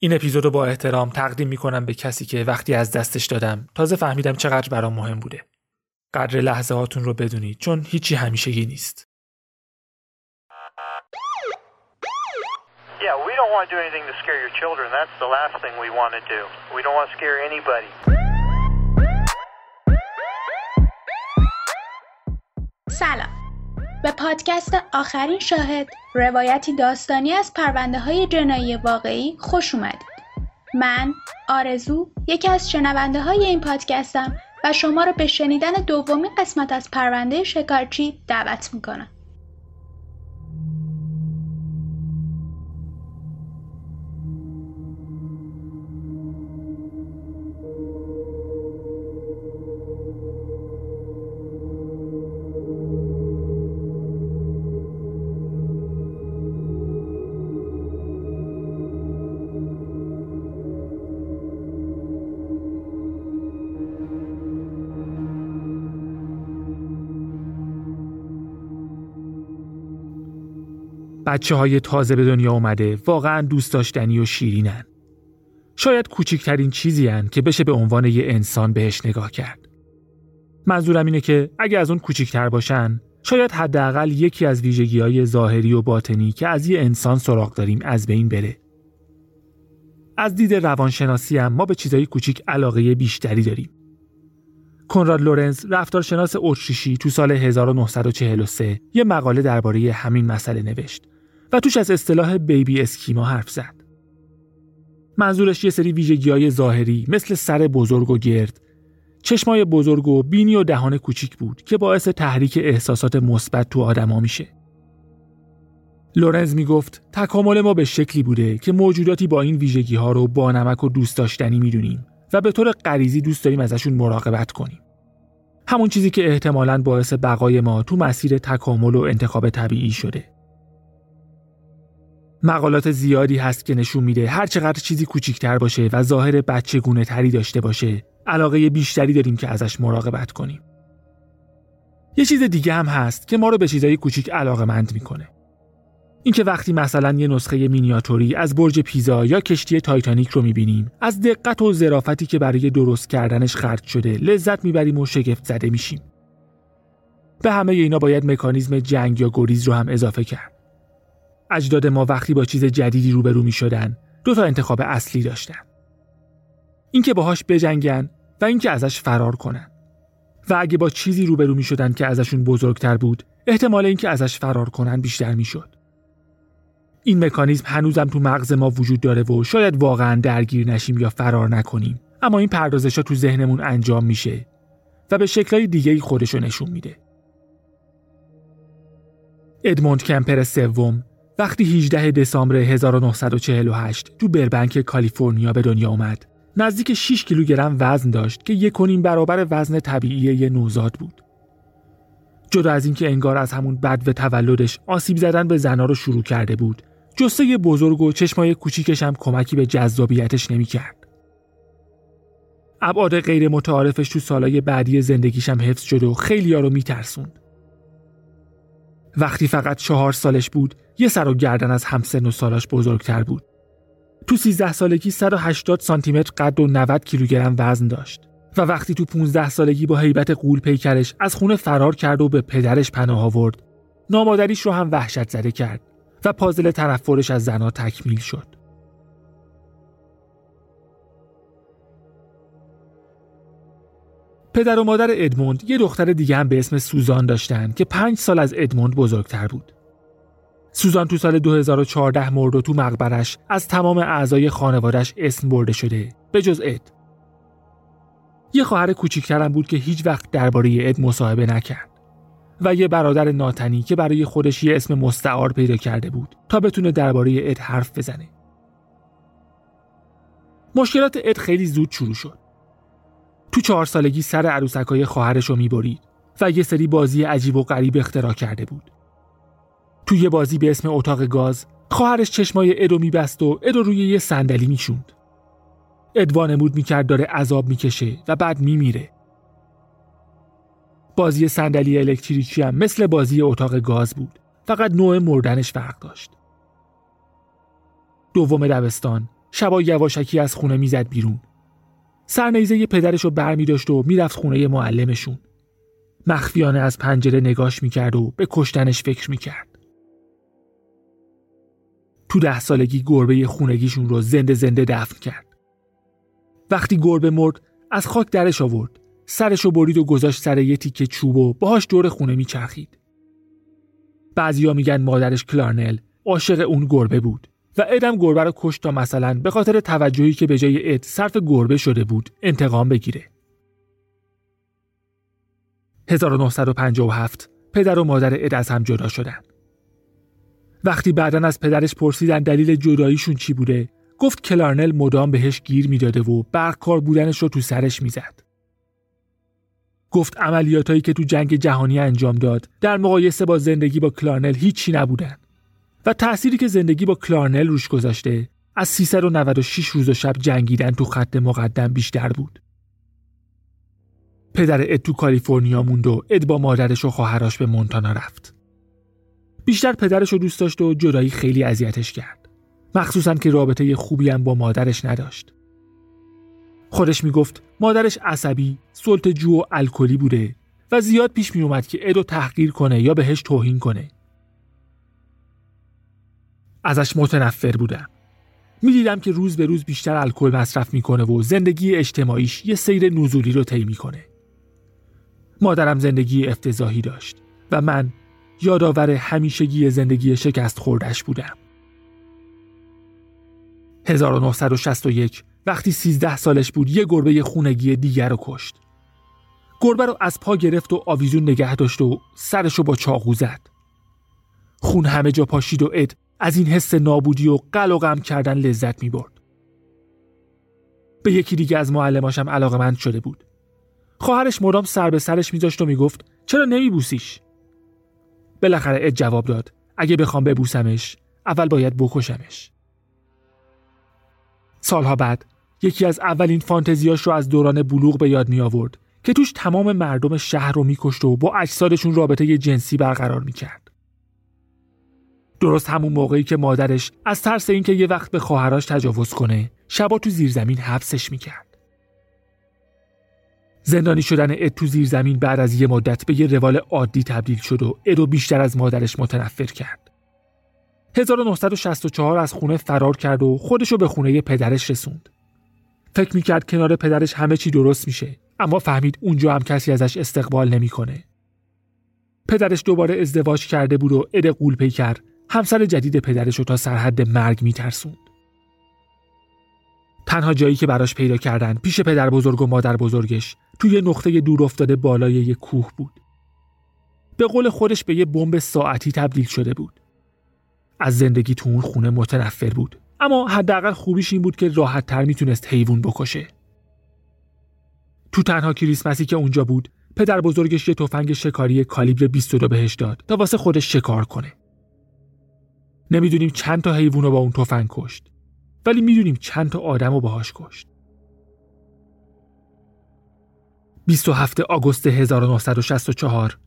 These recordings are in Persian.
این اپیزود رو با احترام تقدیم می‌کنم به کسی که وقتی از دستش دادم تازه فهمیدم چقدر برام مهم بوده. قدر لحظه هاتون رو بدونید چون هیچی همیشگی نیست. Yeah, we don't want to do anything to scare your children. That's the last thing we want to do. We don't want to scare anybody. سلام به پادکست آخرین شاهد روایتی داستانی از پرونده های جنایی واقعی خوش اومدید. من آرزو یکی از شنونده های این پادکستم و شما رو به شنیدن دومین قسمت از پرونده شکارچی دعوت می‌کنم. بچه های تازه به دنیا اومده واقعا دوست داشتنی و شیرینن. شاید کوچکترین چیزی هن که بشه به عنوان یه انسان بهش نگاه کرد. منظورم اینه که اگه از اون کوچیکتر باشن شاید حداقل یکی از ویژگی های ظاهری و باطنی که از یه انسان سراغ داریم از بین بره. از دید روانشناسی هم ما به چیزهای کوچیک علاقه بیشتری داریم. کنراد لورنز رفتارشناس اتریشی تو سال 1943 یه مقاله درباره همین مسئله نوشت و توش از اصطلاح بیبی اسکیما حرف زد. منظورش یه سری ویژگی های ظاهری مثل سر بزرگ و گرد، چشمای بزرگ و بینی و دهان کوچیک بود که باعث تحریک احساسات مثبت تو آدما میشه. لورنز می‌گفت تکامل ما به شکلی بوده که موجوداتی با این ویژگی ها رو با نمک و دوست داشتنی می‌دونیم و به طور غریزی دوست داریم ازشون مراقبت کنیم. همون چیزی که احتمالاً باعث بقای ما تو مسیر تکامل و انتخاب طبیعی شده. مقالات زیادی هست که نشون میده هر چقدر چیزی کوچیکتر باشه و ظاهر بچگونه تری داشته باشه علاقه بیشتری داریم که ازش مراقبت کنیم. یه چیز دیگه هم هست که ما رو به چیزای کوچیک علاقه مند می‌کنه. اینکه وقتی مثلا یه نسخه مینیاتوری از برج پیزا یا کشتی تایتانیک رو می‌بینیم از دقت و ظرافتی که برای درست کردنش خرج شده لذت می‌بریم و شگفت زده میشیم. به همه اینا باید مکانیزم جنگ یا گریز رو هم اضافه کرد. اجداد ما وقتی با چیز جدیدی روبرو می شدن دو تا انتخاب اصلی داشتن اینکه باهاش بجنگن و اینکه ازش فرار کنن و اگه با چیزی روبرو می شدن که ازشون بزرگتر بود احتمال اینکه ازش فرار کنن بیشتر می شد. این مکانیزم هنوزم تو مغز ما وجود داره و شاید واقعا درگیر نشیم یا فرار نکنیم اما این پردازش ها تو ذهنمون انجام میشه و به شکلهای دیگه خودشو نشون میده. ادموند کمپر سوم وقتی 18 دسامبر 1948 تو بربنک کالیفرنیا به دنیا اومد نزدیک 6 کیلوگرم وزن داشت که یک برابر وزن طبیعی یه نوزاد بود. جدا از اینکه انگار از همون بد و تولدش آسیب زدن به زنا رو شروع کرده بود جسه بزرگ و چشمای کوچیکش هم کمکی به جذابیتش نمی‌کرد. ابعاد غیر متعارفش تو سالهای بعدی زندگیش هم حفظ شد و خیلی ها رو میترسوند. وقتی فقط چهار سالش بود یه سر و گردن از همسن و سالاش بزرگتر بود. تو 13 سالگی 180 سانتی متر قد و 90 کیلوگرم وزن داشت و وقتی تو 15 سالگی با هیبت قول پیکرش از خونه فرار کرد و به پدرش پناه آورد نامادریش رو هم وحشت زده کرد و پازل تنفرش از زنها تکمیل شد. پدر و مادر ادموند یه دختر دیگه هم به اسم سوزان داشتن که پنج سال از ادموند بزرگتر بود. سوزان تو سال 2014 مرد و تو مقبرش از تمام اعضای خانوادش اسم برده شده به جز اد. یه خواهر کوچیکترم بود که هیچ وقت درباره اد مصاحبه نکرد و یه برادر ناتنی که برای خودش یه اسم مستعار پیدا کرده بود تا بتونه درباره اد حرف بزنه. مشکلات اد خیلی زود شروع شد. تو چهار سالگی سر عروسکای خواهرش رو می‌برید و یه سری بازی عجیب و غریب اختراع کرده بود. تو یه بازی به اسم اتاق گاز خواهرش چشمای ادو میبست و ادو روی یه صندلی می‌شوند. اد وانمود می‌کرد داره عذاب می‌کشه و بعد میمیره. بازی صندلی الکتریکی هم مثل بازی اتاق گاز بود. فقط نوع مردنش فرق داشت. دوم دبستان شبا یواشکی از خونه می‌زد بیرون سرنیزه پدرش رو بر می داشت و می‌رفت خونه معلمشون مخفیانه از پنجره نگاش می‌کرد و به کشتنش فکر می‌کرد تو ده سالگی گربه خونگیشون رو زنده زنده دفن کرد. وقتی گربه مرد از خاک درش آورد. سرش رو برید و گذاشت سر یه تیکه چوب و باهاش دور خونه میچرخید. بعضیا میگن مادرش کلارنل عاشق اون گربه بود و ادم گربه رو کشت تا مثلا به خاطر توجهی که به جای اد صرف گربه شده بود انتقام بگیره. 1957 پدر و مادر اد از هم جدا شدن. وقتی بعدا از پدرش پرسیدن دلیل جداییشون چی بوده گفت کلارنل مدام بهش گیر می‌داده و برکار بودنش رو تو سرش می‌زد گفت عملیاتایی که تو جنگ جهانی انجام داد در مقایسه با زندگی با کلارنل هیچی نبودن و تأثیری که زندگی با کلارنل روش گذاشته از 396 روز و شب جنگیدن تو خط مقدم بیشتر بود. پدر اد تو کالیفرنیا موند و اد با مادرش و خواهرش به مونتانا رفت. بیشتر پدرش رو دوست داشت و جدایی خیلی اذیتش کرد. مخصوصا که رابطه خوبی هم با مادرش نداشت. خودش می‌گفت مادرش عصبی، جو و الکلی بوده و زیاد پیش می اومد که ادو تحقیر کنه یا بهش توهین کنه. ازش متنفر بودم. می‌دیدم که روز به روز بیشتر الکل مصرف می‌کنه و زندگی اجتماعیش یه سیر نزولی رو طی می‌کنه. مادرم زندگی افتضاحی داشت و من یادآور همیشگی زندگی شکست خوردش بودم. 1961 وقتی 13 سالش بود یه گربه خونگی دیگر رو کشت. گربه رو از پا گرفت و آویزون نگه داشت و سرش رو با چاقو زد. خون همه جا پاشید و اد از این حس نابودی و قل و غم کردن لذت می برد. به یکی دیگه از معلماشم علاقه مند شده بود. خواهرش مدام سر به سرش میذاشت و می‌گفت چرا نمیبوسیش؟ بالاخره اد جواب داد اگه بخوام ببوسمش اول باید بکشمش. سالها بعد یکی از اولین فانتزیاش رو از دوران بلوغ به یاد می آورد که توش تمام مردم شهر رو میکشت و با اجسادشون رابطه جنسی برقرار می‌کرد. درست همون موقعی که مادرش از ترس اینکه یه وقت به خواهرش تجاوز کنه شبا تو زیرزمین حبسش می‌کرد زندانی شدن اد تو زیرزمین بعد از یه مدت به یه روال عادی تبدیل شد و ادو بیشتر از مادرش متنفر کرد 1964 از خونه فرار کرد و خودشو به خونه پدرش رسوند فکر می‌کرد کنار پدرش همه چی درست میشه اما فهمید اونجا هم کسی ازش استقبال نمی‌کنه. پدرش دوباره ازدواج کرده بود و اد قول پیکر همسر جدید پدرش رو تا سرحد مرگ میترسوند. تنها جایی که براش پیدا کردن پیش پدر بزرگ و مادر بزرگش توی نقطه دور افتاده بالای یک کوه بود. به قول خودش به یه بمب ساعتی تبدیل شده بود. از زندگی تو اون خونه متنفر بود اما حداقل خوبیش این بود که راحت تر می‌تونست حیوان بکشه. تو تنها کریسمسی که اونجا بود پدر بزرگش یه تفنگ شکاری کالیبر 22 بهش داد تا واسه خودش شکار کنه. نمی‌دونیم چند تا حیوان رو با اون تفنگ کشت ولی می‌دونیم چند تا آدم رو باهاش کشت 27 آگوست 1964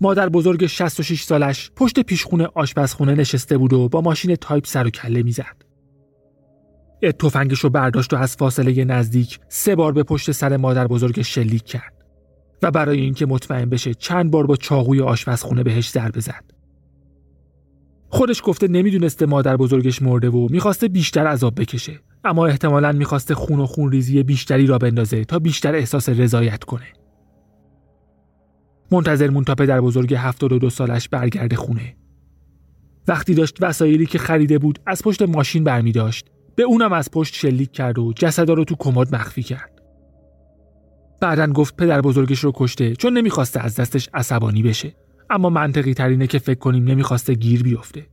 مادر بزرگ 66 سالش پشت پیشخونه آشپزخونه نشسته بود و با ماشین تایپ سر و کله می‌زد. تفنگش رو برداشت و از فاصله نزدیک سه بار به پشت سر مادر بزرگ شلیک کرد و برای اینکه مطمئن بشه چند بار با چاقوی آشپزخونه بهش ضربه زد. خودش گفته نمی‌دونسته مادر بزرگش مرده و می‌خواسته بیشتر عذاب بکشه. اما احتمالا می‌خواسته خون و خون ریزی بیشتری راه بندازه تا بیشتر احساس رضایت کنه. منتظر مون تا پدر بزرگ 72 سالش برگرده خونه. وقتی داشت وسایلی که خریده بود از پشت ماشین برمی داشت به اونم از پشت شلیک کرد و جسدا رو تو کمد مخفی کرد. بعدا گفت پدر بزرگش رو کشته چون نمی‌خواسته از دستش عصبانی بشه. اما منطقی ترینه که فکر کنیم نمی‌خواسته گیر بیفته.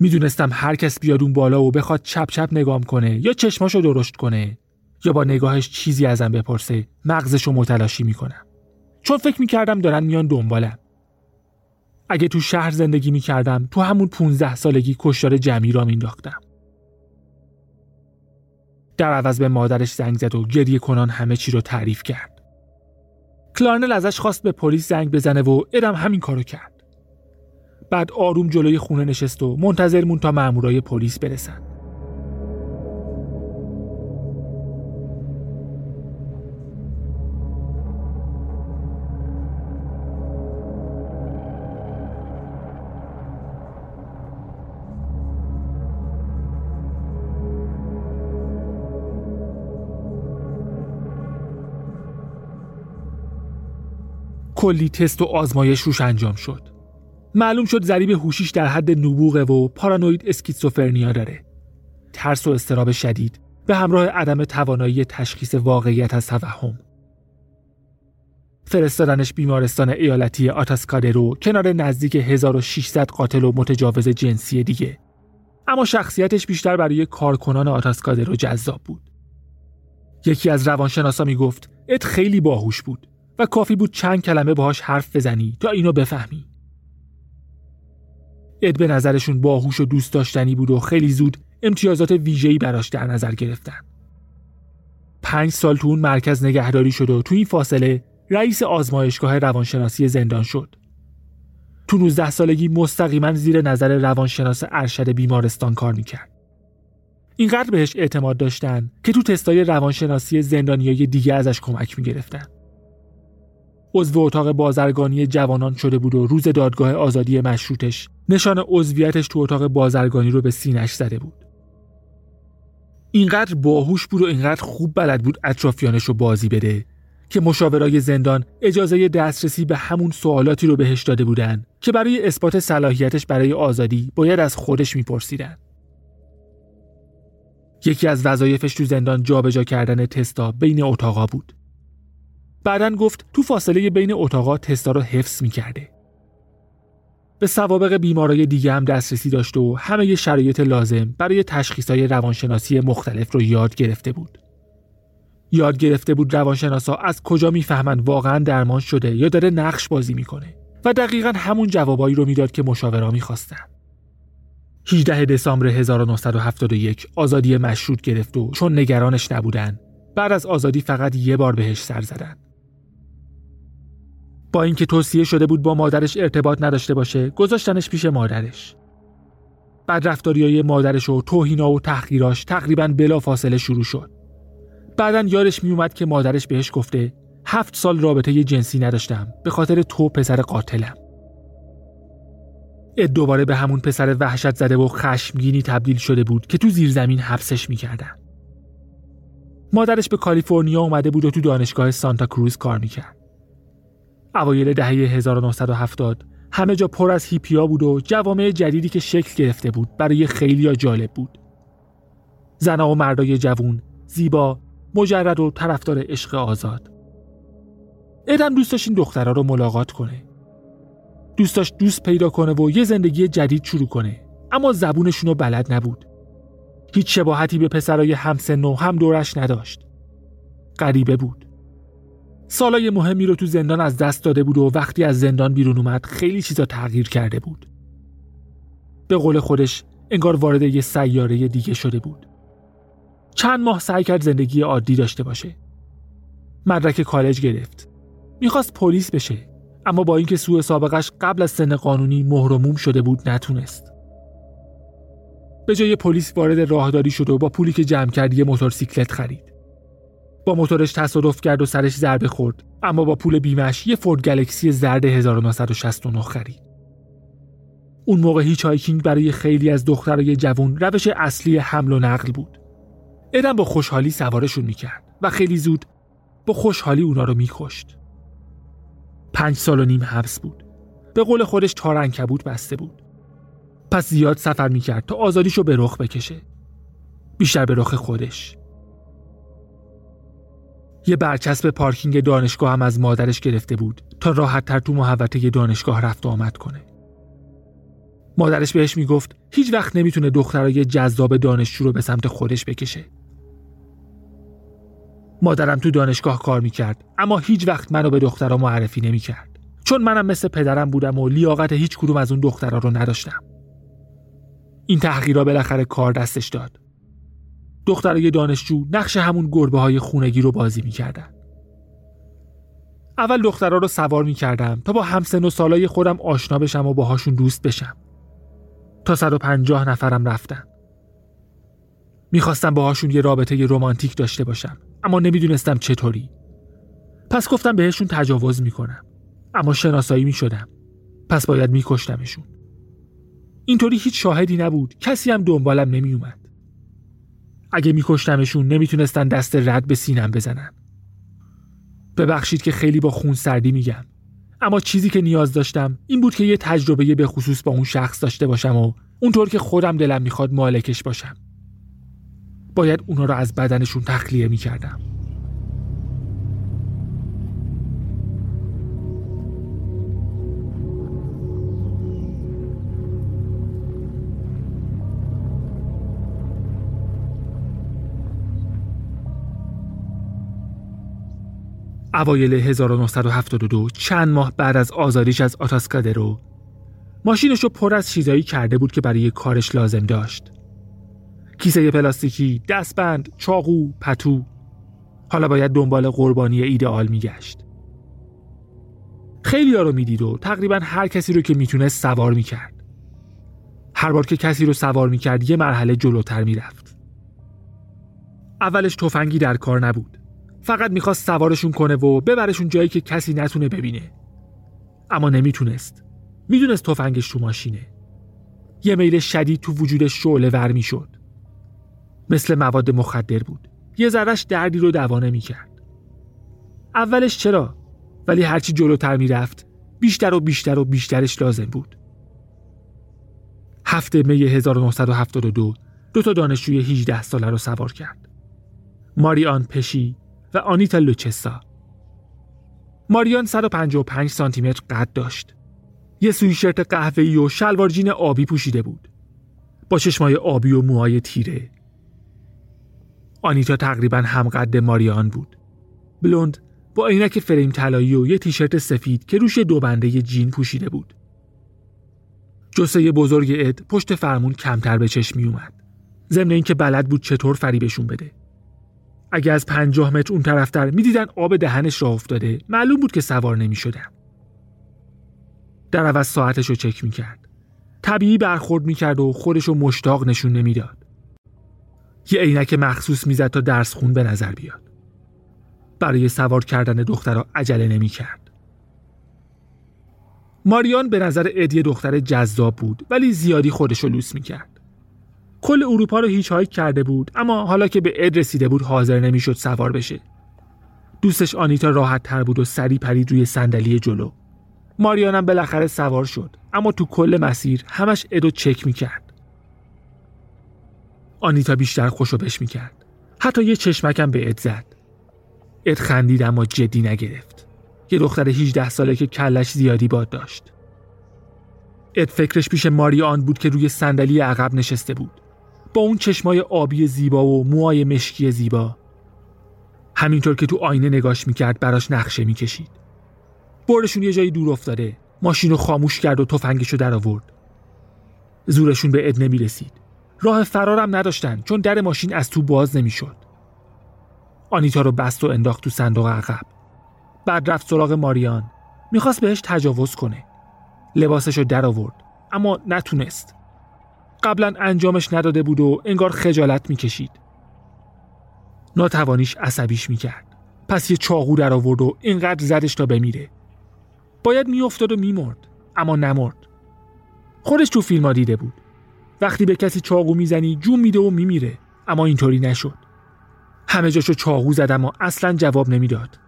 می‌دونستم هر کس بیاد اون بالا و بخواد چپ چپ نگام کنه یا چشماشو درشت کنه یا با نگاهش چیزی ازم بپرسه مغزشو متلاشی می‌کنم. چون فکر می‌کردم دارن میان دنبالم. اگه تو شهر زندگی می‌کردم تو همون 15 سالگی کشتار جمعی را مینداختم در عوض به مادرش زنگ زد و گریه کنان همه چی رو تعریف کرد. کلارنل ازش خواست به پلیس زنگ بزنه و ادم همین کارو کرد. بعد آروم جلوی خونه نشست و منتظر مون تا مامورای پلیس برسن. کلی تست و آزمایش روش انجام شد. معلوم شد ضریب هوشیش در حد نبوغه و پارانوید اسکیتسوفرنیا داره. ترس و استراب شدید به همراه عدم توانایی تشخیص واقعیت از توهم. فرستادنش بیمارستان ایالتی آتاسکادرو کنار نزدیک 1600 قاتل و متجاوز جنسی دیگه. اما شخصیتش بیشتر برای کارکنان آتاسکادرو جذاب بود. یکی از روانشناسا می‌گفت ات خیلی باهوش بود. کافی بود چند کلمه باهاش حرف بزنی تا اینو بفهمی اد به نظرشون باهوش و دوست داشتنی بود و خیلی زود امتیازات ویژه‌ای براش در نظر گرفتن. پنج سال تو اون مرکز نگهداری شد و تو این فاصله رئیس آزمایشگاه روانشناسی زندان شد. تو 19 سالگی مستقیما زیر نظر روانشناس ارشد بیمارستان کار می‌کرد. اینقدر بهش اعتماد داشتن که تو تستای روانشناسی زندانیای دیگه ازش کمک می‌گرفتن. عضو اتاق بازرگانی جوانان شده بود و روز دادگاه آزادی مشروطش نشان عضویتش تو اتاق بازرگانی رو به سینش زده بود. اینقدر باهوش بود و اینقدر خوب بلد بود اطرافیانش رو بازی بده که مشاورای زندان اجازه دسترسی به همون سوالاتی رو بهش داده بودن که برای اثبات صلاحیتش برای آزادی باید از خودش میپرسیدن. یکی از وظایفش تو زندان جابجا کردن تستا بین اتاقا بود. بعدا گفت تو فاصله بین اتاقا تستا رو حفظ می‌کرده. به سوابق بیمارای دیگه هم دسترسی داشت و همه شرایط لازم برای تشخیصهای روانشناسی مختلف رو یاد گرفته بود. یاد گرفته بود روانشناسا از کجا می‌فهمند واقعا درمان شده یا داره نقش بازی می‌کنه و دقیقا همون جوابایی رو می‌داد که مشاورا می‌خواستن. 18 دسامبر 1971 آزادی مشروط گرفت و چون نگرانش نبودن بعد از آزادی فقط یه بار بهش سر زدن. با اینکه توصیه شده بود با مادرش ارتباط نداشته باشه گذاشتنش پیش مادرش. بعد رفتاریای مادرش و توهینا و تحقیراش تقریبا بلا فاصله شروع شد. بعدا یادش میومد که مادرش بهش گفته هفت سال رابطه جنسی نداشتم به خاطر تو پسر قاتلم. اد دوباره به همون پسر وحشت زده و خشمگینی تبدیل شده بود که تو زیرزمین حبسش می‌کردن. مادرش به کالیفرنیا اومده بود و تو دانشگاه سانتا کروز کار می‌کرد. اوایل دهه 1970 همه جا پر از هیپیا بود و جوامع جدیدی که شکل گرفته بود برای خیلی جالب بود. زنها و مردای جوون، زیبا، مجرد و طرفدار عشق آزاد. ادم دوست داشت این دخترها رو ملاقات کنه. دوست داشت دوست پیدا کنه و یه زندگی جدید شروع کنه. اما زبونشون رو بلد نبود. هیچ شباهتی به پسرای همسن و هم دورش نداشت. غریبه بود. سالای مهمی رو تو زندان از دست داده بود و وقتی از زندان بیرون اومد خیلی چیزا تغییر کرده بود. به قول خودش انگار وارد یه سیاره دیگه شده بود. چند ماه سعی کرد زندگی عادی داشته باشه. مدرک کالج گرفت. می‌خواست پلیس بشه اما با اینکه سوء سابقش قبل از سن قانونی مهرموم شده بود نتونست. به جای پلیس وارد راهداری شد و با پولی که جمع کرد یه موتورسیکلت خرید. با موتورش تصادف کرد و سرش ضربه خورد. اما با پول بیمش یه فورد گلکسی زرد 1969 خرید. اون موقع hitchhiking برای خیلی از دخترای جوان روش اصلی حمل و نقل بود. ادم با خوشحالی سوارشون می‌کرد و خیلی زود با خوشحالی اونا رو میکشت. پنج سال و نیم حبس بود. به قول خودش تارنکبوت بسته بود. پس زیاد سفر می‌کرد تا آزادیشو به رخ بکشه. بیشتر به رخ خودش. یه برچسب پارکینگ دانشگاه هم از مادرش گرفته بود تا راحت تر تو محوطه دانشگاه رفت و آمد کنه. مادرش بهش می‌گفت هیچ وقت نمی‌تونه دخترای جذاب دانشجو رو به سمت خودش بکشه. مادرم تو دانشگاه کار می‌کرد اما هیچ وقت منو به دخترها معرفی نمی‌کرد چون منم مثل پدرم بودم و لیاقت هیچ کدوم از اون دخترها رو نداشتم. این تحقیرا بالاخره کار دستش داد. دخترای دانشجو نقش همون گربه های خونگی رو بازی می‌کردن. اول دخترها رو سوار می‌کردم تا با همسن و سالای خودم آشنا بشم و باهاشون دوست بشم. تا 150 نفرم رفتن. می‌خواستم باهاشون یه رابطه رمانتیک داشته باشم اما نمی‌دونستم چطوری. پس گفتم بهشون تجاوز می‌کنم. اما شناسایی می‌شدم. پس باید میکشتمشون. اینطوری هیچ شاهدی نبود. کسی هم دنبالم نمیومد. اگه میکشتمشون نمی‌تونستن دست رد به سینم بزنن. ببخشید که خیلی با خون سردی میگم. اما چیزی که نیاز داشتم این بود که یه تجربه به خصوص با اون شخص داشته باشم و اونطور که خودم دلم می‌خواد مالکش باشم. باید اونا رو از بدنشون تخلیه می‌کردم. اوایل 1972 چند ماه بعد از آزادیش از آتاسکادرو ماشینش رو پر از چیزایی کرده بود که برای کارش لازم داشت. کیسه پلاستیکی، دستبند، چاقو، پتو حالا باید دنبال قربانی ایدئال میگشت. خیلی ها رو می‌دید و تقریبا هر کسی رو که می‌تونست سوار می‌کرد. هر بار که کسی رو سوار می‌کرد یه مرحله جلوتر می‌رفت. اولش تفنگی در کار نبود. فقط می‌خواست سوارشون کنه و ببرشون جایی که کسی نتونه ببینه. اما نمی‌تونست. می‌دونست تفنگش تو ماشینه. یه میل شدید تو وجودش شعله ور می‌شد. مثل مواد مخدر بود. یه ذرش دردی رو دوانه می‌کرد. اولش چرا؟ ولی هرچی جلوتر می‌رفت بیشتر و بیشتر و بیشترش لازم بود. هفته می 1972 دو تا دانشجوی 18 ساله رو سوار کرد. ماریان پشی و آنیتا لوچسا ماریان 155 سانتی متر قد داشت. یه سویشرت قهوه‌ای و شلوار جین آبی پوشیده بود. با چشمای آبی و موهای تیره. آنیتا تقریبا هم قد ماریان بود. بلوند با عینک فریم طلایی و یه تیشرت سفید که روش دو بنده جین پوشیده بود. جسه بزرگ اد پشت فرمون کمتر به چشم می اومد. ضمن اینکه بلد بود چطور فریبشون بده. اگه از پنجاه متر اون طرفتر می‌دیدن آب دهنش را افتاده معلوم بود که سوار نمی شدم. در عوض ساعتش رو چک می‌کرد. طبیعی برخورد می‌کرد و خودش رو مشتاق نشون نمی‌داد. یه عینک مخصوص می‌زد تا درس خون به نظر بیاد. برای سوار کردن دخترها عجله نمی‌کرد. ماریان به نظر ادی دختر جذاب بود ولی زیادی خودش رو لوس می‌کرد. کل اروپا رو hitchhike کرده بود اما حالا که به اد رسیده بود حاضر نمی‌شد سوار بشه. دوستش آنیتا راحت تر بود و سری پرید روی صندلی جلو. ماریانم بالاخره سوار شد اما تو کل مسیر همش ادو چک می‌کرد. آنیتا بیشتر خوشو بش می‌کرد. حتی یه چشمکم به اد زد. اد خندید اما جدی نگرفت. یه دختر 18 ساله که کلش زیادی باد داشت. اد فکرش پیش ماریان بود که روی صندلی عقب نشسته بود. با اون چشمای آبی زیبا و موهای مشکی زیبا. همینطور که تو آینه نگاش می‌کرد براش نقشه می‌کشید. بردشون یه جایی دور افتاده. ماشین رو خاموش کرد و تفنگشو در آورد. زورشون به اد نمی‌رسید. راه فرارم نداشتن چون در ماشین از تو باز نمی‌شد. آنیتا رو بست و انداخت تو صندوق عقب. بعد رفت سراغ ماریان. می‌خواست بهش تجاوز کنه. لباسش رو در آورد. اما نتونست. قبلا انجامش نداده بود و انگار خجالت می‌کشید. ناتوانیش عصبیش می‌کرد. پس یه چاقو در آورد و اینقدر زدش تا بمیره. باید میافتاد و میمرد اما نمرد. خودش تو فیلم دیده بود. وقتی به کسی چاقو می‌زنی جون میده و میمیره اما اینطوری نشد. همه جاشو چاقو زد اما اصلا جواب نمی‌داد.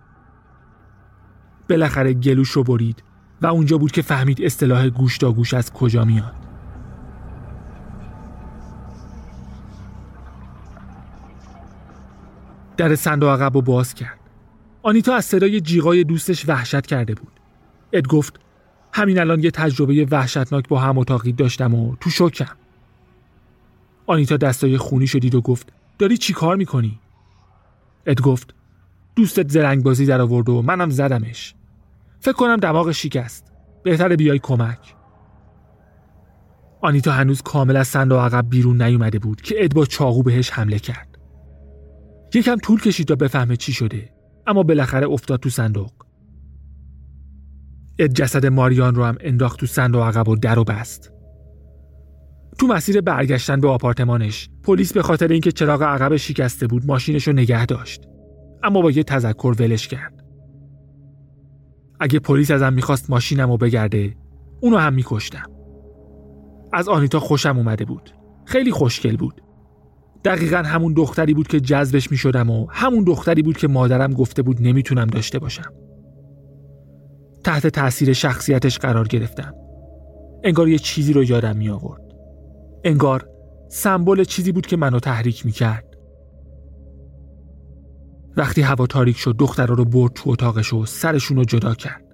بالاخره گلوش رو برید و اونجا بود که فهمید اصطلاح گوش تا گوش از کجا میاد. در صندوق عقب رو باز کرد. آنیتا از صدای جیغای دوستش وحشت کرده بود. اد گفت همین الان یه تجربه وحشتناک با هم اتاقی داشتم و تو شکم. آنیتا دستای خونی شدید و گفت داری چی کار می‌کنی؟ اد گفت دوستت زرنگ بازی در آورد و منم زدمش. فکر کنم دماغ شکست. بهتر بیای کمک. آنیتا هنوز کامل از صندوق عقب بیرون نیومده بود که اد با چاقو بهش حمله کرد. یکم طول کشید تا بفهمه چی شده. اما بالاخره افتاد تو صندوق. اد جسد ماریان رو هم انداخت تو صندوق عقب و در و بست. تو مسیر برگشتن به آپارتمانش پلیس به خاطر اینکه چراغ عقب شکسته بود ماشینش رو نگه داشت. اما با یه تذکر ولش کرد. اگه پلیس ازم می‌خواست ماشینم رو بگرده اونو هم میکشتم. از آنیتا خوشم اومده بود. خیلی خوشگل بود. دقیقا همون دختری بود که جذبش می شدم و همون دختری بود که مادرم گفته بود نمی‌تونم داشته باشم. تحت تاثیر شخصیتش قرار گرفتم. انگار یه چیزی رو یادم می آورد انگار سمبل چیزی بود که منو تحریک می کرد وقتی هوا تاریک شد دخترها رو برد تو اتاقش و سرشون رو جدا کرد.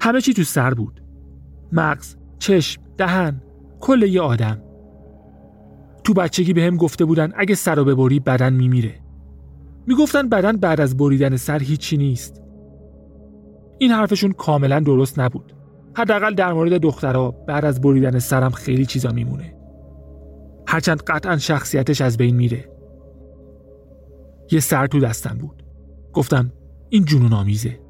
همه چی تو سر بود. مغز، چشم، دهن کل یه آدم. تو بچگی به هم گفته بودن اگه سر رو ببری بدن میمیره. می‌گفتن بدن بعد از بریدن سر هیچی نیست. این حرفشون کاملا درست نبود. حداقل در مورد دخترها بعد از بریدن سرم خیلی چیزا میمونه. هرچند قطعا شخصیتش از بین میره. یه سر تو دستم بود. گفتم این جنون آمیزه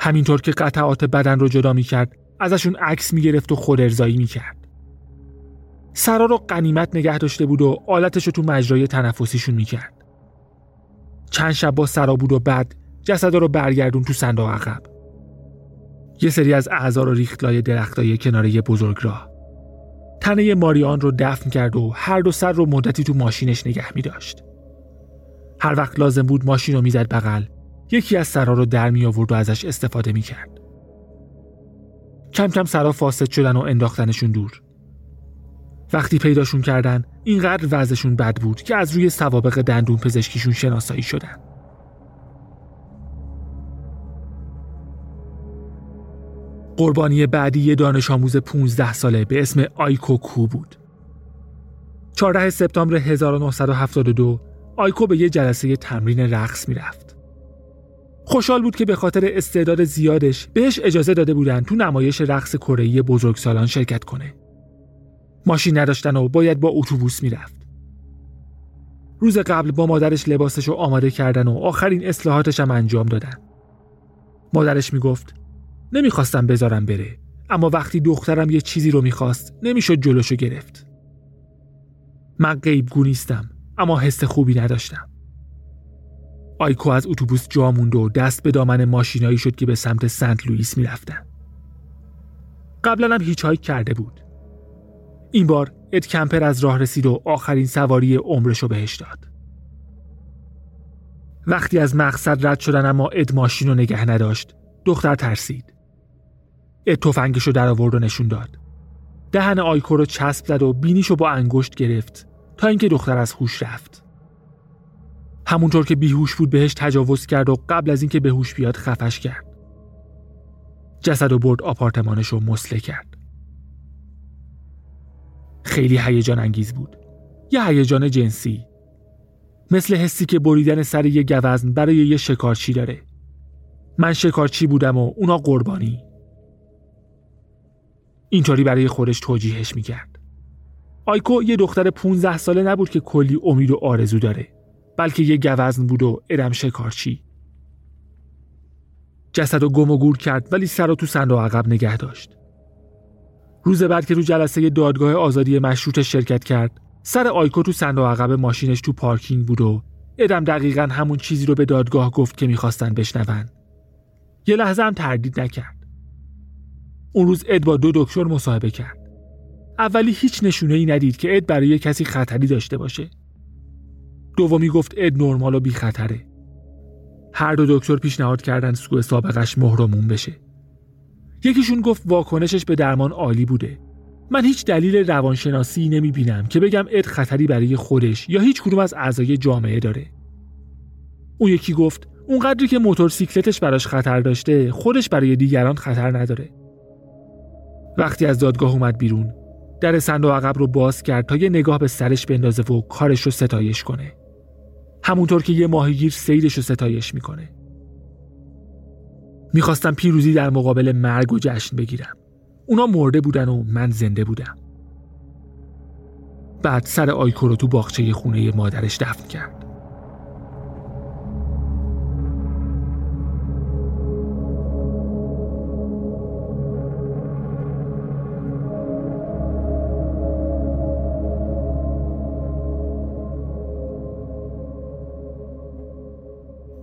همینطور که قطعات بدن رو جدا می‌کرد ازشون عکس می‌گرفت و خود ارزایی می‌کرد. سرا رو قنیمت نگه داشته بود و آلتش رو تو مجرای تنفسیشون می‌کرد چند شب با سرا بود و بعد جسد رو برگردون تو صندوق عقب یه سری از اعضا رو ریخت لای درختای کنار یه بزرگ راه تنه ماریان رو دفن کرد و هر دو سر رو مدتی تو ماشینش نگه می داشت. هر وقت لازم بود ماشین رو می‌زد بغل یکی از سرها رو در می آورد و ازش استفاده می کرد. کم کم سرها فاسد شدن و انداختنشون دور. وقتی پیداشون کردن اینقدر وضعشون بد بود که از روی سوابق دندون پزشکیشون شناسایی شدن. قربانی بعدی یه دانش آموز 15 ساله به اسم آیکو کو بود. 14 سپتامبر 1972 آیکو به یه جلسه تمرین رقص می‌رفت. خوشحال بود که به خاطر استعداد زیادش بهش اجازه داده بودن تو نمایش رقص کره بزرگسالان شرکت کنه. ماشین نداشتن و باید با اتوبوس می‌رفت. روز قبل با مادرش لباسش رو آماده کردن و آخرین اصلاحاتش هم انجام دادن. مادرش می‌گفت نمی‌خواستم بذارم بره اما وقتی دخترم یه چیزی رو می‌خواست نمی‌شد جلوشو گرفت من غیبگو نیستم اما حس خوبی نداشتم آیکو از اتوبوس جا موند و دست به دامن ماشینایی شد که به سمت سنت لوئیس می‌رفتن قبلا هم هیچ کرده بود این بار اد کمپر از راه رسید و آخرین سواری عمرشو بهش داد. وقتی از مقصد رد شدن اما اد ماشین رو نگه نداشت دختر ترسید. اد تفنگشو در آورد و نشون داد. دهن آیکو رو چسب زد و بینیشو با انگشت گرفت تا اینکه دختر از هوش رفت. همونطور که بیهوش بود بهش تجاوز کرد و قبل از اینکه به هوش بیاد خفش کرد. جسد و برد آپارتمانش رو مسله کرد. خیلی هیجان انگیز بود. یه هیجان جنسی. مثل حسی که بریدن سر یه گوزن برای یه شکارچی داره. من شکارچی بودم و اونا قربانی. اینطوری برای خودش توجیهش می‌کرد. آیکو یه دختر 15 ساله نبود که کلی امید و آرزو داره بلکه یه گوزن بود و ادم شکارچی. جسد و گم و گور کرد ولی سر رو تو صندوق عقب نگه داشت. روز بعد که تو جلسه دادگاه آزادی مشروط شرکت کرد سر آیکو تو صندوق عقب ماشینش تو پارکینگ بود و ادم دقیقا همون چیزی رو به دادگاه گفت که می‌خواستن بشنون یه لحظه هم تردید نکرد اون روز اد با دو دکتر مصاحبه کرد. اولی هیچ نشونه ای ندید که اد برای کسی خطری داشته باشه. دومی گفت اد نرمال و بی خطره. هر دو دکتر پیشنهاد کردن سوء سابقش مهرمون بشه. یکیشون گفت واکنشش به درمان عالی بوده. من هیچ دلیل روانشناسی نمی بینم که بگم اد خطری برای خودش یا هیچ کدوم از اعضای جامعه داره. اون یکی گفت اونقدری که موتورسیکلتش براش خطر داشته خودش برای دیگران خطر نداره. وقتی از دادگاه اومد بیرون در صندوق عقب رو باز کرد تا یه نگاه به سرش بندازه و کارش رو ستایش کنه همونطور که یه ماهیگیر سیدش رو ستایش می‌کنه می‌خواستم پیروزی در مقابل مرگ و جشن بگیرم. اونا مرده بودن و من زنده بودم. بعد سر آیکو رو تو باغچه خونه مادرش دفن کرد.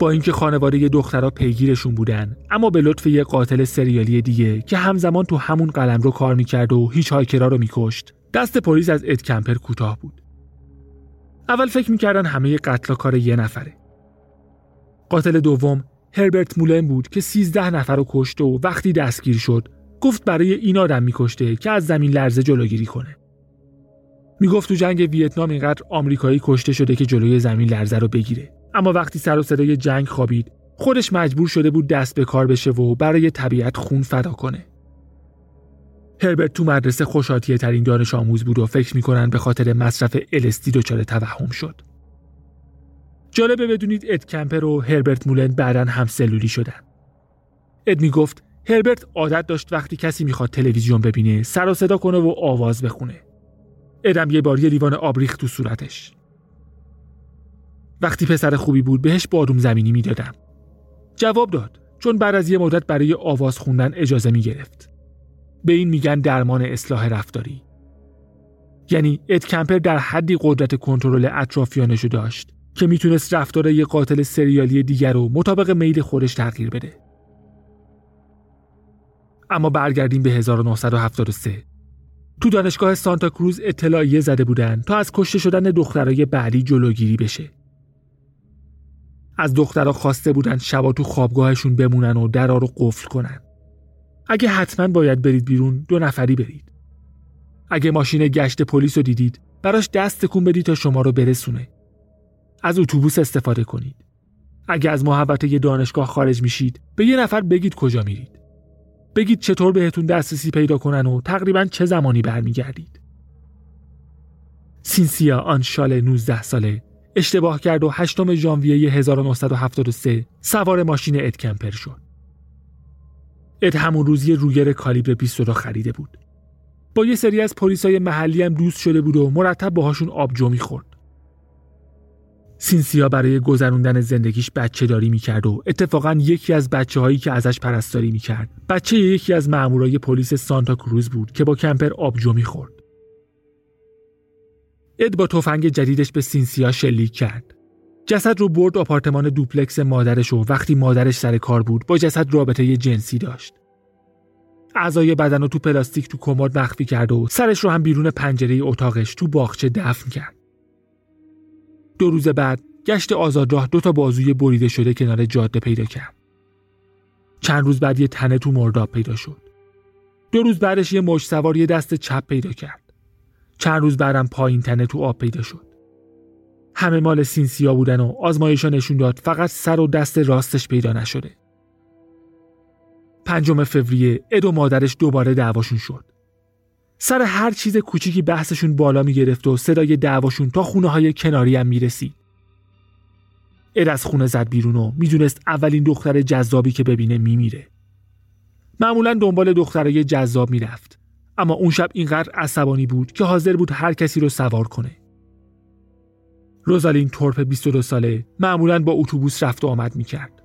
با اینکه خانواده دخترها پیگیرشون بودن اما به لطف یه قاتل سریالی دیگه که همزمان تو همون قلم رو کار می‌کرد و هیچ هایکرا رو میکشت دست پلیس از اد کمپر کوتاه بود اول فکر می‌کردن همه قتل کار یه نفره قاتل دوم هربرت مولن بود که 13 نفر رو کشت و وقتی دستگیر شد گفت برای این آدم میکشته که از زمین لرزه جلوگیری کنه. می‌گفت تو جنگ ویتنام اینقدر آمریکایی کشته شده که جلوی زمین لرزه رو بگیره. اما وقتی سر و صدای جنگ خوابید، خودش مجبور شده بود دست به کار بشه و برای طبیعت خون فدا کنه. هربرت تو مدرسه خوشاتیه ترین دانش آموز بود و فکر می‌کنن به خاطر مصرف الستی دچار توهم شد. جالبه بدونید اد کمپر و هربرت مولن بعدا هم سلولی شدن. اد می‌گفت هربرت عادت داشت وقتی کسی می‌خواد تلویزیون ببینه سر و صدا کنه و آواز بخونه. ادم یه بار یه لیوان آب ریخت تو صورتش. وقتی پسر خوبی بود بهش بادوم زمینی می‌دادم. جواب داد چون بعد از یه مدت برای آواز خوندن اجازه می گرفت. به این میگن درمان اصلاح رفتاری. یعنی اد کمپر در حدی قدرت کنترل اطرافیانشو داشت که می‌تونست رفتار یه قاتل سریالی دیگر رو مطابق میل خودش تغییر بده. اما برگردیم به 1973. تو دانشگاه سانتا کروز اطلاعیه زده بودن تا از کشته شدن دخترای بعدی جلوگیری بشه. از دخترها خواسته بودن شبا تو خوابگاهشون بمونن و درا رو قفل کنن. اگه حتما باید برید بیرون دو نفری برید. اگه ماشین گشت پلیس رو دیدید براش دست تکون بدید تا شما رو برسونه. از اتوبوس استفاده کنید. اگه از محوطه دانشگاه خارج میشید به یه نفر بگید کجا میرید. بگید چطور بهتون دسترسی پیدا کنن و تقریبا چه زمانی برمیگردید. سینسیا آن شال 19 ساله اشتباه کرد و 8 ژانویه 1973 سوار ماشین اد کمپر شد. اد همون روز یه روگر کالیبر 22 خریده بود. با یه سری از پلیسای محلی هم دوست شده بود و مرتب باهاشون آبجو می‌خورد. سینسیا برای گذروندن زندگیش بچه داری می‌کرد و اتفاقا یکی از بچه هایی که ازش پرستاری می‌کرد بچه یکی از مامورای پلیس سانتا کروز بود که با کمپر آبجو می‌خورد. اد با تفنگ جدیدش به سینسیا شلیک کرد. جسد رو برد آپارتمان دوپلکس مادرش و وقتی مادرش سر کار بود با جسد رابطه جنسی داشت. اعضای بدن رو تو پلاستیک تو کمد مخفی کرد و سرش رو هم بیرون پنجره اتاقش تو باغچه دفن کرد. دو روز بعد گشت آزادراه دو تا بازوی بریده شده کنار جاده پیدا کرد. چند روز بعد یه تنه تو مرداب پیدا شد. دو روز بعدش یه مش سوار یه دست چپ پیدا کرد. چند روز بعدم پایین تنه تو آب پیدا شد. همه مال سینسیا بودن و آزمایشا نشون داد فقط سر و دست راستش پیدا نشده. پنجم فوریه اد و مادرش دوباره دعواشون شد. سر هر چیز کوچیکی بحثشون بالا می گرفت و صدای دعواشون تا خونه های کناری هم می رسید. اد از خونه زد بیرون و می‌دونست اولین دختر جذابی که ببینه میمیره. معمولا دنبال دخترای جذاب می‌رفت اما اون شب اینقدر عصبانی بود که حاضر بود هر کسی رو سوار کنه. روزالین تورپ 22 ساله معمولا با اتوبوس رفت و آمد می‌کرد.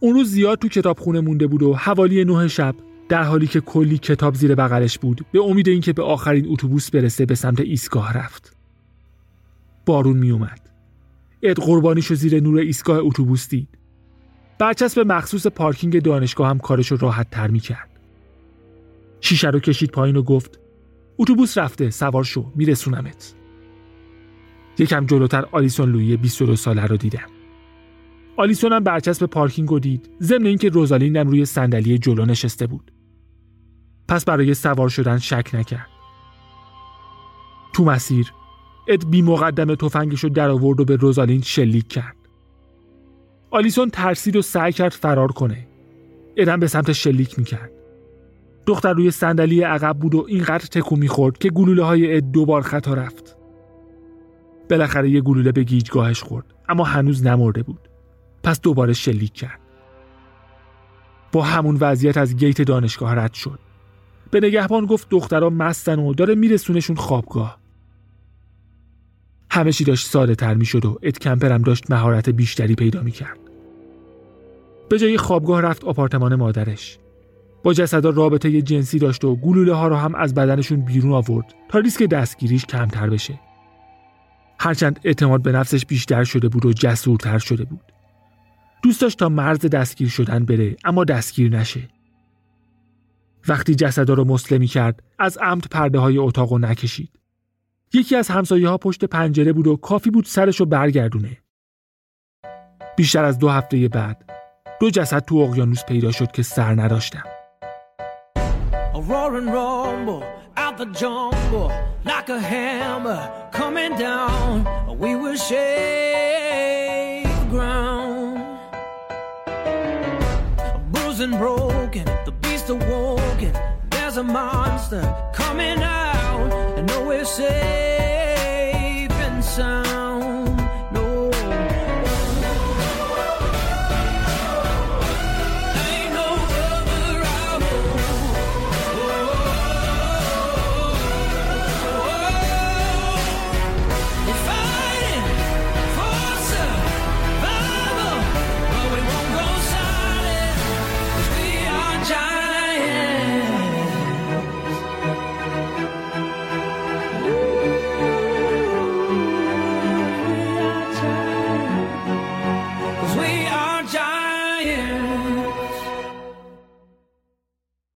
اون روز زیاد تو کتابخونه مونده بود و حوالی نه شب در حالی که کلی کتاب زیر بغلش بود به امید اینکه به آخرین اتوبوس برسه به سمت ایستگاه رفت. بارون میومد. اد قربانیشو زیر نور ایستگاه اتوبوس دید. برچسب مخصوص پارکینگ دانشگاه هم کارشو راحت تر می‌کرد. شیشه رو کشید پایین و گفت اتوبوس رفته سوار شو میرسونمت. یکم جلوتر آلیسون لویی 22 ساله رو دیدم. آلیسون هم برچسب پارکینگ رو دید ضمن اینکه روزالین هم روی صندلی جلو نشسته بود. پس برای سوار شدن شک نکرد. تو مسیر اد بی مقدم تفنگش رو در آورد و به روزالین شلیک کرد. آلیسون ترسید و سعی کرد فرار کنه. ادم به سمت شلیک می‌کرد. دختر روی صندلی عقب بود و اینقدر تکون می‌خورد که گلوله های اد دوبار خطا رفت. بالاخره یه گلوله به گیجگاهش خورد اما هنوز نمرده بود. پس دوباره شلیک کرد. با همون وضعیت از گیت دانشگاه رد شد. به نگهبان گفت دخترها مستن و داره میرسونشون خوابگاه. همه چی داشت ساده تر می شد و اد کمپرم داشت مهارت بیشتری پیدا می کرد. به جای خوابگاه رفت آپارتمان مادرش. با جسدا رابطه جنسی داشت و گلوله ها رو هم از بدنشون بیرون آورد تا ریسک دستگیریش کمتر بشه. هرچند اعتماد به نفسش بیشتر شده بود و جسورتر شده بود. دوست داشت تا مرز دستگیر شدن بره اما دستگیر نشه. وقتی جسدا رو مسلمی کرد از عمد پرده های اتاق نکشید. یکی از همسایه ها پشت پنجره بود و کافی بود سرش رو برگردونه. بیشتر از دو هفته بعد دو جسد تو اقیانوس پیدا شد که سر نداشتن broken, the beast awoken. There's a monster coming out, and no we're safe and